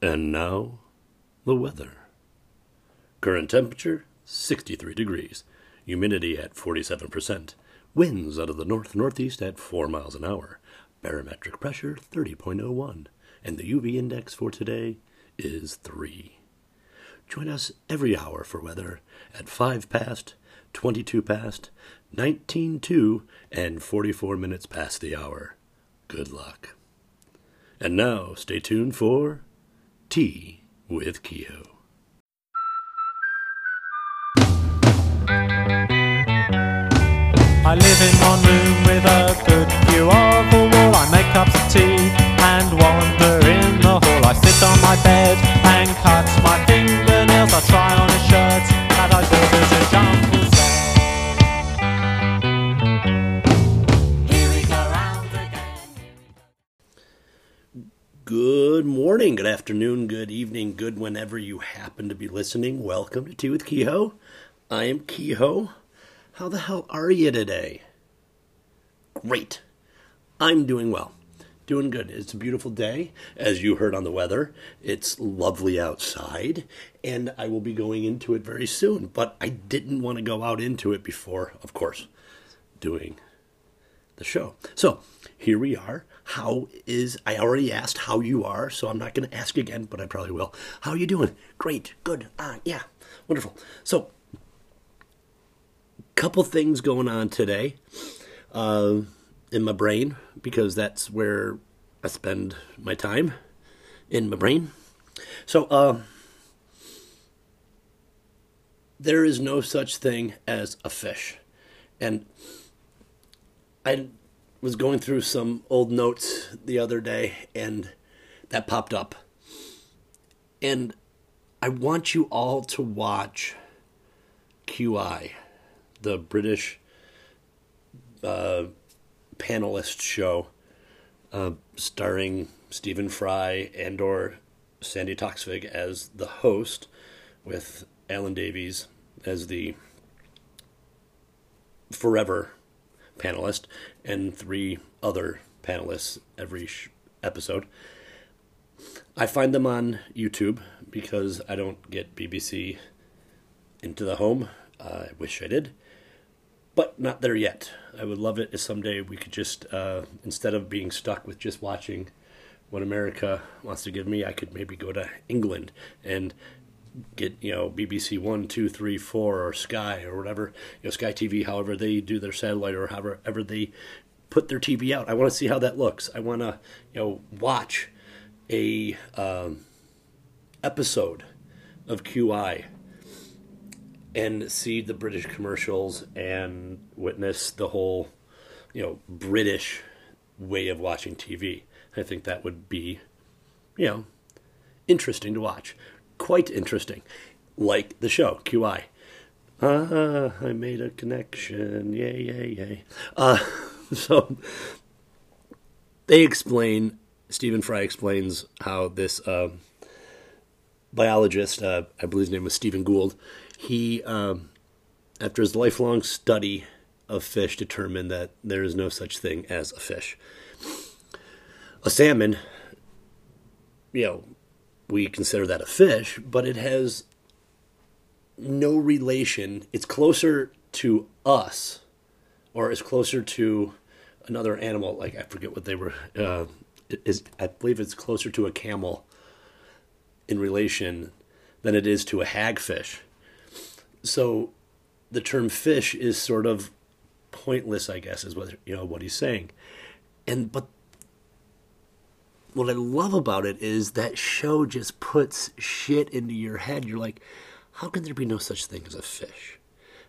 And now, the weather. Current temperature 63 degrees, humidity at 47%, winds out of the north northeast at 4 miles an hour, barometric pressure 30.01, and the UV index for today is 3. Join us every hour for weather at 5 past, 22 past, 19 to, and 44 minutes past the hour. Good luck. And now, stay tuned for Tea with Kehoe. I live in one room with a good view of the wall. I make cups of tea and wander in the hall. I sit on my bed morning, good afternoon, good evening, good whenever you happen to be listening. Welcome to Tea with Kehoe. I am Kehoe. How the hell are you today? Great. I'm doing well. Doing good. It's a beautiful day, as you heard on the weather. It's lovely outside, and I will be going into it very soon. But I didn't want to go out into it before, of course, doing the show. So here we are. How is I already asked how you are, so I'm not going to ask again, but I probably will. How are you doing? Great, good. Ah, yeah, wonderful. So, couple things going on today uh, in my brain because that's where I spend my time in my brain. So, uh, there is no such thing as a fish, and I was going through some old notes the other day and that popped up. And I want you all to watch QI, the British uh, panelist show uh, starring Stephen Fry and or Sandi Toksvig as the host with Alan Davies as the forever panelist and three other panelists every sh- episode. I find them on YouTube because I don't get BBC into the home. Uh, I wish I did, but not there yet. I would love it if someday we could just, uh, instead of being stuck with just watching what America wants to give me, I could maybe go to England and get you know BBC one, two, three, four, or Sky or whatever you know Sky TV, however they do their satellite or however ever they put their TV out. I want to see how that looks. I want to you know watch a um, episode of QI and see the British commercials and witness the whole you know British way of watching TV. I think that would be you know interesting to watch quite interesting, like the show QI. Ah, I made a connection. Yay, yay, yay. Uh, so they explain, Stephen Fry explains how this uh, biologist, uh, I believe his name was Stephen Gould, he, um, after his lifelong study of fish, determined that there is no such thing as a fish. A salmon, you know, we consider that a fish, but it has no relation. It's closer to us, or it's closer to another animal. Like I forget what they were. Uh, is I believe it's closer to a camel in relation than it is to a hagfish. So the term fish is sort of pointless, I guess, is what you know what he's saying. And but what I love about it is that show just puts shit into your head. You're like, how can there be no such thing as a fish?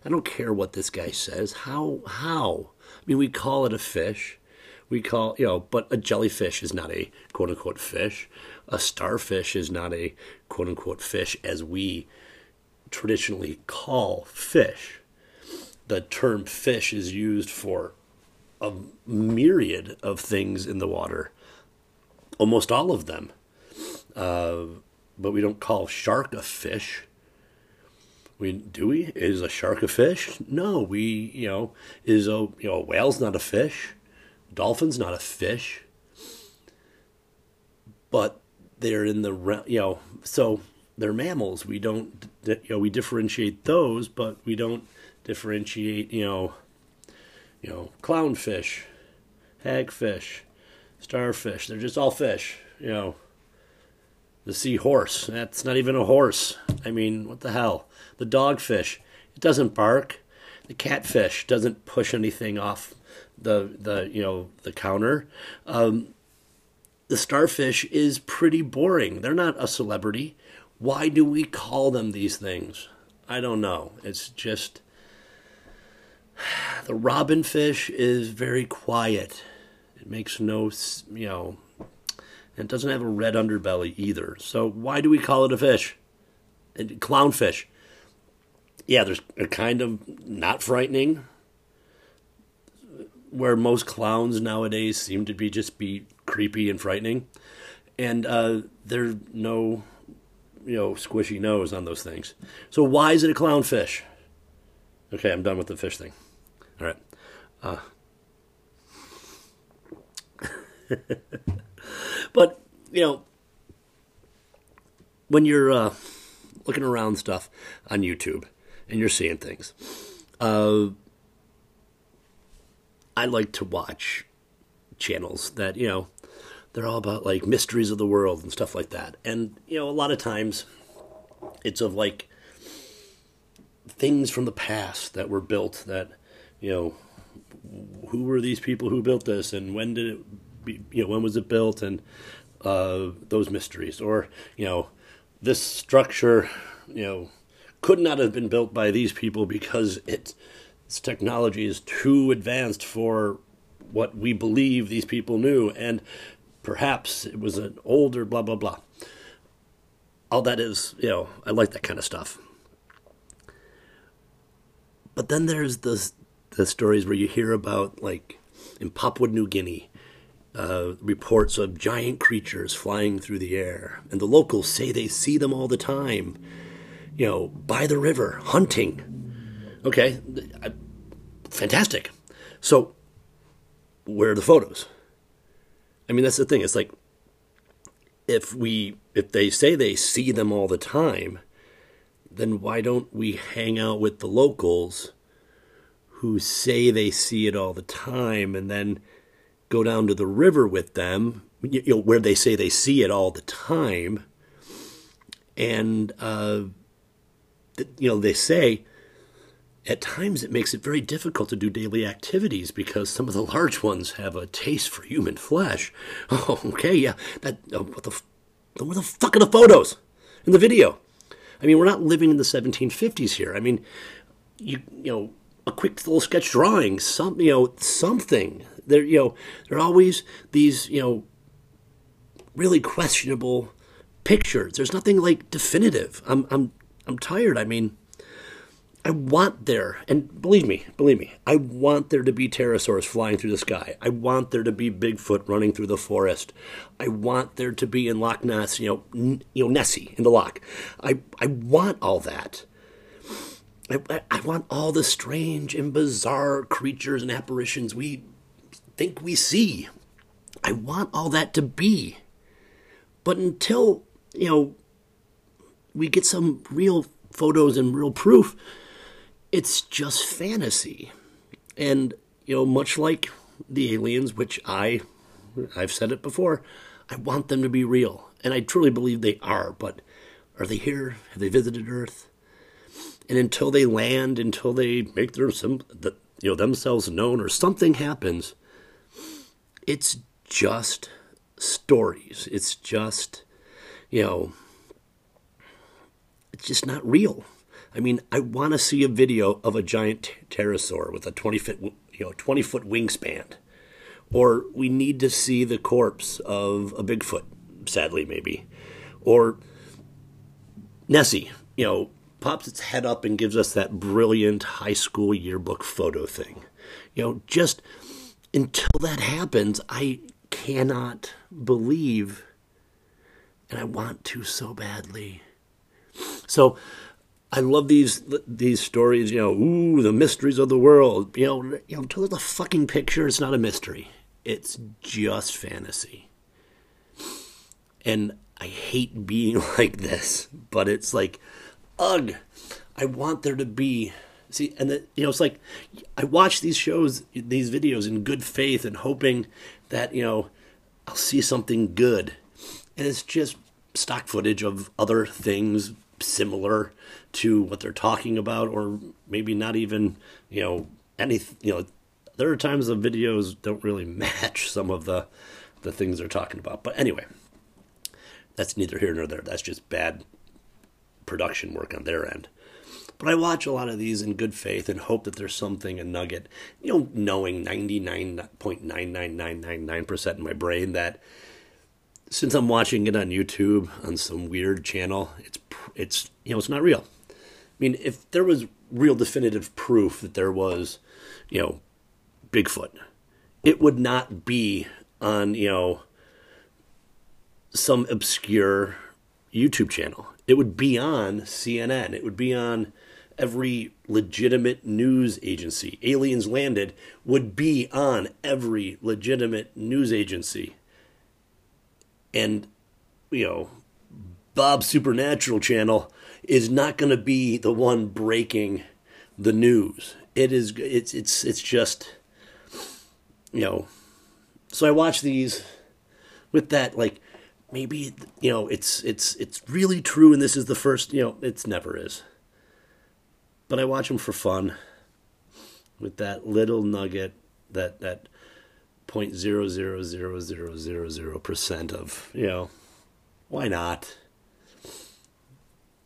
I don't care what this guy says. How? How? I mean, we call it a fish. We call, you know, but a jellyfish is not a quote unquote fish. A starfish is not a quote unquote fish as we traditionally call fish. The term fish is used for a myriad of things in the water almost all of them. Uh, but we don't call shark a fish. We do we? Is a shark a fish? No, we you know is a you know a whale's not a fish, dolphin's not a fish. But they're in the you know so they're mammals. We don't you know we differentiate those, but we don't differentiate you know you know clownfish, hagfish, starfish. They're just all fish. You know the seahorse. That's not even a horse. I mean, what the hell? The dogfish. It doesn't bark. The catfish doesn't push anything off the the you know the counter. Um, the starfish is pretty boring. They're not a celebrity. Why do we call them these things? I don't know. It's just the robinfish is very quiet. It makes no, you know, it doesn't have a red underbelly either. So why do we call it a fish? And clownfish. Yeah, there's a kind of not frightening. Where most clowns nowadays seem to be just be creepy and frightening, and uh, there's no, you know, squishy nose on those things. So why is it a clownfish? Okay, I'm done with the fish thing. All right. Uh, but you know, when you're uh, looking around stuff on YouTube and you're seeing things, uh, I like to watch channels that you know they're all about like mysteries of the world and stuff like that. And you know, a lot of times it's of like things from the past that were built that you know who were these people who built this and when did it you know when was it built and uh, those mysteries or you know this structure you know could not have been built by these people because it, its technology is too advanced for what we believe these people knew and perhaps it was an older blah blah blah. All that is you know i like that kind of stuff. But then there's the the stories where you hear about like in papua new guinea uh, reports of giant creatures flying through the air. And the locals say they see them all the time you know by the river hunting. Okay fantastic. So where are the photos? I mean, that's the thing. It's like if we if they say they see them all the time, then why don't we hang out with the locals who say they see it all the time and then go down to the river with them, you know, where they say they see it all the time, and uh, you know they say at times it makes it very difficult to do daily activities because some of the large ones have a taste for human flesh. Oh, okay, yeah. That uh, what the where the fuck are the photos in the video? I mean, we're not living in the 1750s here. I mean, you you know, a quick little sketch drawing, some you know, something. There you know, there are always these you know, really questionable pictures. There's nothing like definitive. I'm I'm I'm tired. I mean I want there, and believe me, believe me, I want there to be pterosaurs flying through the sky. I want there to be Bigfoot running through the forest. I want there to be in Loch Ness, you know, n- you know Nessie in the loch. I I want all that. I, I want all the strange and bizarre creatures and apparitions we think we see. I want all that to be. But until, you know, we get some real photos and real proof, it's just fantasy. And, you know, much like the aliens, which I, I've said it before, I want them to be real. And I truly believe they are, but are they here? Have they visited Earth? And until they land, until they make their you know, themselves known or something happens, it's just stories. It's just, you know, it's just not real. I mean, I want to see a video of a giant pterosaur with a 20 foot, you know, 20 foot wingspan. Or we need to see the corpse of a Bigfoot, sadly, maybe. Or Nessie, you know, pops its head up and gives us that brilliant high school yearbook photo thing. You know, just until that happens, I cannot believe, and I want to so badly. So I love these these stories. You know, ooh, the mysteries of the world. You know, you know, until the fucking picture, it's not a mystery. It's just fantasy. And I hate being like this, but it's like, ugh, I want there to be. See, and the, you know, it's like I watch these shows, these videos in good faith and hoping that you know I'll see something good, and it's just stock footage of other things similar to what they're talking about, or maybe not even you know any you know. There are times the videos don't really match some of the the things they're talking about, but anyway, that's neither here nor there. That's just bad production work on their end. But I watch a lot of these in good faith and hope that there's something, a nugget, you know, knowing 99.99999% in my brain that since I'm watching it on YouTube on some weird channel, it's, it's, you know, it's not real. I mean, if there was real definitive proof that there was, you know, Bigfoot, it would not be on, you know, some obscure YouTube channel. It would be on CNN. It would be on every legitimate news agency. Aliens Landed would be on every legitimate news agency. And, you know, Bob's Supernatural channel is not going to be the one breaking the news. It is it's it's it's just you know so I watch these with that like maybe you know it's it's it's really true and this is the first you know it's never is. But i watch them for fun with that little nugget that that point zero zero zero zero zero zero percent of you know why not?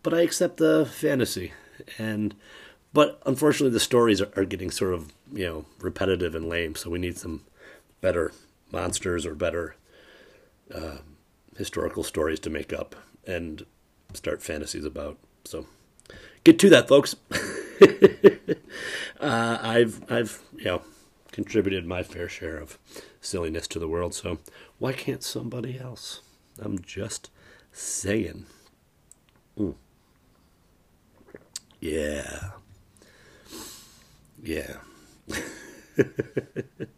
But i accept the fantasy and but unfortunately the stories are, are getting sort of you know repetitive and lame so we need some better monsters or better uh, historical stories to make up and start fantasies about. So get to that, folks. uh, I've I've you know contributed my fair share of silliness to the world, so why can't somebody else? I'm just saying. Mm. Yeah. Yeah.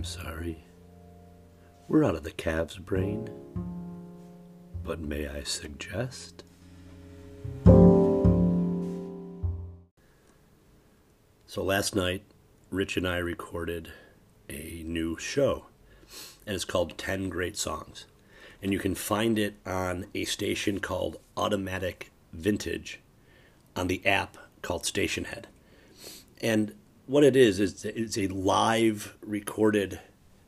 I'm sorry. We're out of the calf's brain. But may I suggest? So last night, Rich and I recorded a new show, and it's called 10 Great Songs. And you can find it on a station called Automatic Vintage on the app called Stationhead. And what it is is it's a live recorded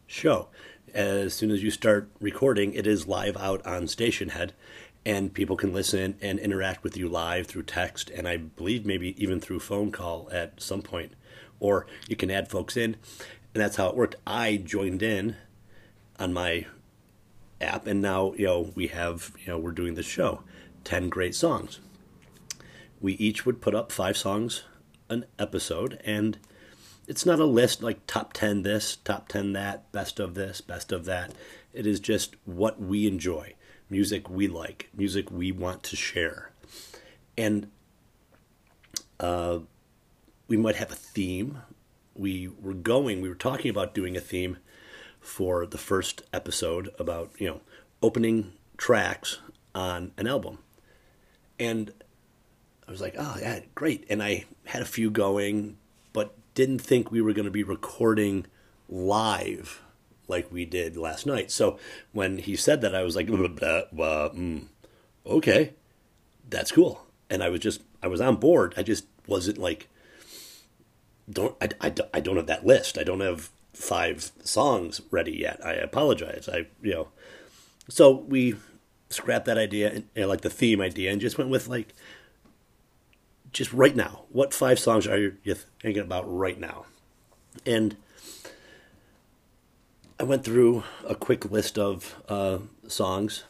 show. As soon as you start recording, it is live out on Station Head, and people can listen and interact with you live through text, and I believe maybe even through phone call at some point, or you can add folks in, and that's how it worked. I joined in on my app, and now you know we have you know we're doing the show, ten great songs. We each would put up five songs an episode, and it's not a list like top 10 this, top 10 that, best of this, best of that. It is just what we enjoy, music we like, music we want to share. And uh, we might have a theme. We were going, we were talking about doing a theme for the first episode about, you know, opening tracks on an album. And I was like, oh, yeah, great. And I had a few going, didn't think we were going to be recording live like we did last night. So when he said that, I was like, blah, blah, blah, mm, okay, that's cool. And I was just, I was on board. I just wasn't like, don't, I, I, I don't have that list. I don't have five songs ready yet. I apologize. I, you know, so we scrapped that idea, and, know, like the theme idea, and just went with like just right now. What five songs are you thinking about right now? And I went through a quick list of uh, songs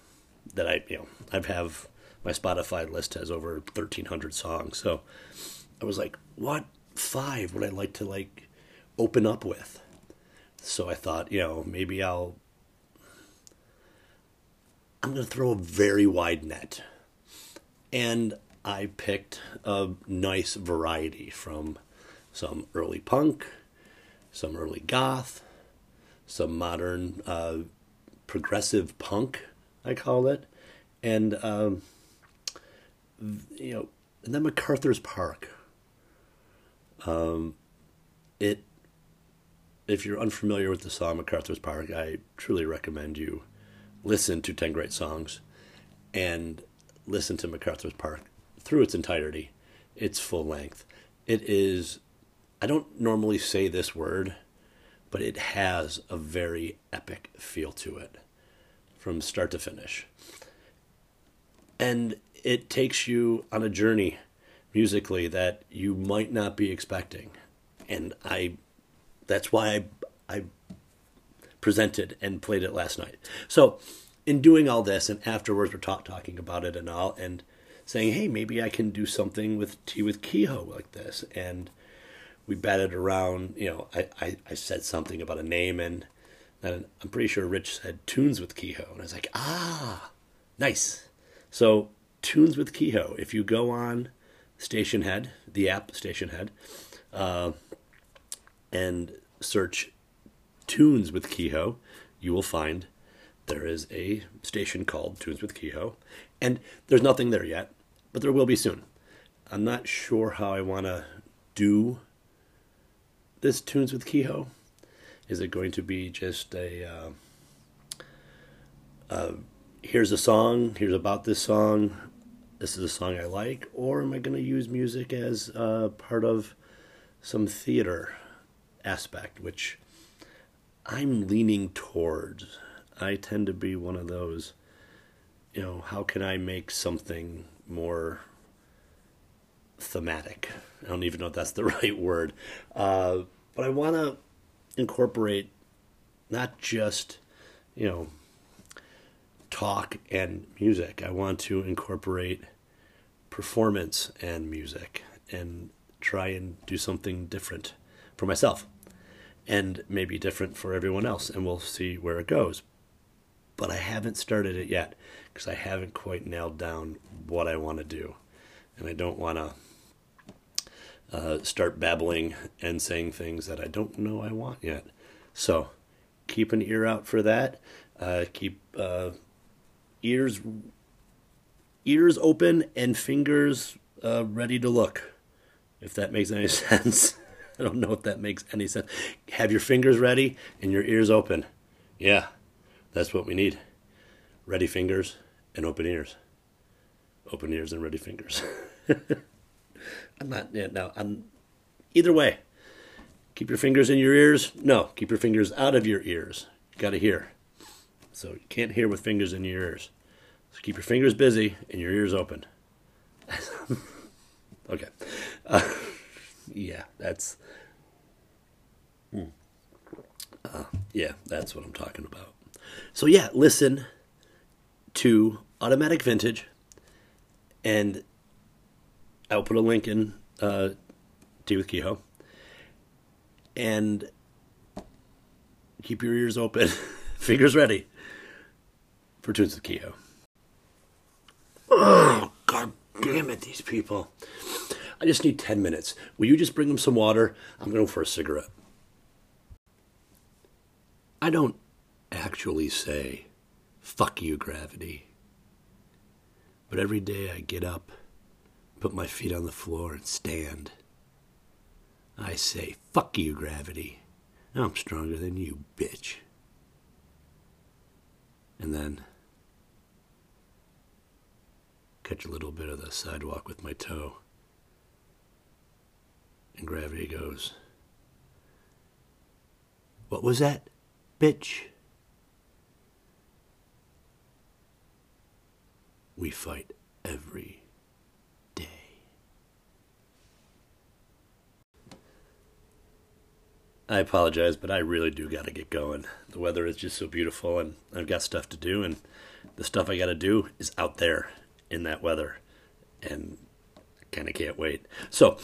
that I, you know, I have my Spotify list has over 1,300 songs. So I was like, what five would I like to like open up with? So I thought, you know, maybe I'll, I'm going to throw a very wide net. And I picked a nice variety from some early punk, some early goth, some modern uh, progressive punk, I call it, and um, you know, and then MacArthur's Park. Um, it, if you're unfamiliar with the song MacArthur's Park, I truly recommend you listen to Ten Great Songs, and listen to MacArthur's Park through its entirety, its full length. It is, I don't normally say this word, but it has a very epic feel to it from start to finish. And it takes you on a journey musically that you might not be expecting. And I that's why I I presented and played it last night. So, in doing all this and afterwards we're talk, talking about it and all and saying, "Hey, maybe I can do something with tea with Kehoe like this." And we batted around, you know, I, I, I said something about a name and and I'm pretty sure Rich said tunes with Kehoe. And I was like, ah, nice. So, tunes with Kehoe. If you go on Station Head, the app Stationhead, uh, and search tunes with Kehoe, you will find there is a station called Tunes with Kehoe. And there's nothing there yet, but there will be soon. I'm not sure how I want to do this Tunes with Kehoe. Is it going to be just a uh, uh, here's a song, here's about this song, this is a song I like, or am I going to use music as uh, part of some theater aspect, which I'm leaning towards. I tend to be one of those, you know, how can I make something more thematic? I don't even know if that's the right word. Uh, but I want to incorporate not just, you know, talk and music. I want to incorporate performance and music and try and do something different for myself and maybe different for everyone else and we'll see where it goes. But I haven't started it yet because I haven't quite nailed down what I want to do. And I don't want to uh, start babbling and saying things that I don't know I want yet. So keep an ear out for that. Uh, keep uh, ears ears open and fingers uh, ready to look. If that makes any sense. I don't know if that makes any sense. Have your fingers ready and your ears open. Yeah, that's what we need. Ready fingers and open ears. Open ears and ready fingers. I'm not, yeah, no, I'm, either way. Keep your fingers in your ears. No, keep your fingers out of your ears. You got to hear. So you can't hear with fingers in your ears. So keep your fingers busy and your ears open. okay. Uh, yeah, that's. Hmm. Uh, yeah, that's what I'm talking about. So yeah, listen to Automatic Vintage, and I'll put a link in uh, Tea with Kehoe, and keep your ears open, fingers ready for Tunes with Kehoe. Oh, god damn it, these people. I just need 10 minutes. Will you just bring them some water? I'm going for a cigarette. I don't actually say, fuck you, gravity. But every day I get up, put my feet on the floor, and stand. I say, fuck you, gravity. I'm stronger than you, bitch. And then catch a little bit of the sidewalk with my toe. And gravity goes, What was that, bitch? We fight every day. I apologize, but I really do got to get going. The weather is just so beautiful, and I've got stuff to do, and the stuff I got to do is out there in that weather, and I kind of can't wait. So,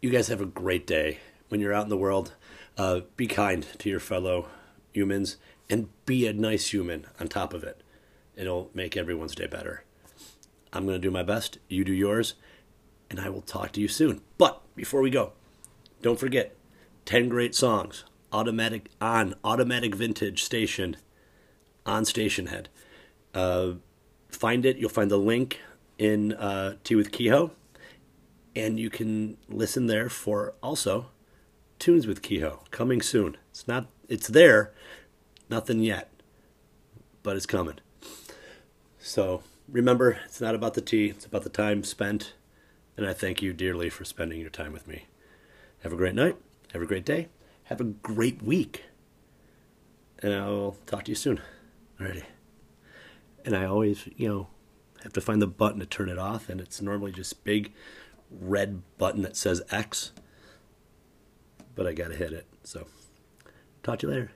you guys have a great day. When you're out in the world, uh, be kind to your fellow humans and be a nice human on top of it. It'll make everyone's day better. I'm going to do my best. You do yours. And I will talk to you soon. But before we go, don't forget 10 great songs. Automatic on automatic vintage station on Stationhead. Uh, find it. You'll find the link in uh, Tea with Kehoe, and you can listen there for also tunes with Kehoe coming soon. It's not. It's there. Nothing yet, but it's coming. So remember, it's not about the tea. It's about the time spent, and I thank you dearly for spending your time with me. Have a great night. Have a great day. Have a great week. And I'll talk to you soon. Alrighty. And I always, you know, have to find the button to turn it off, and it's normally just big red button that says X. But I gotta hit it. So talk to you later.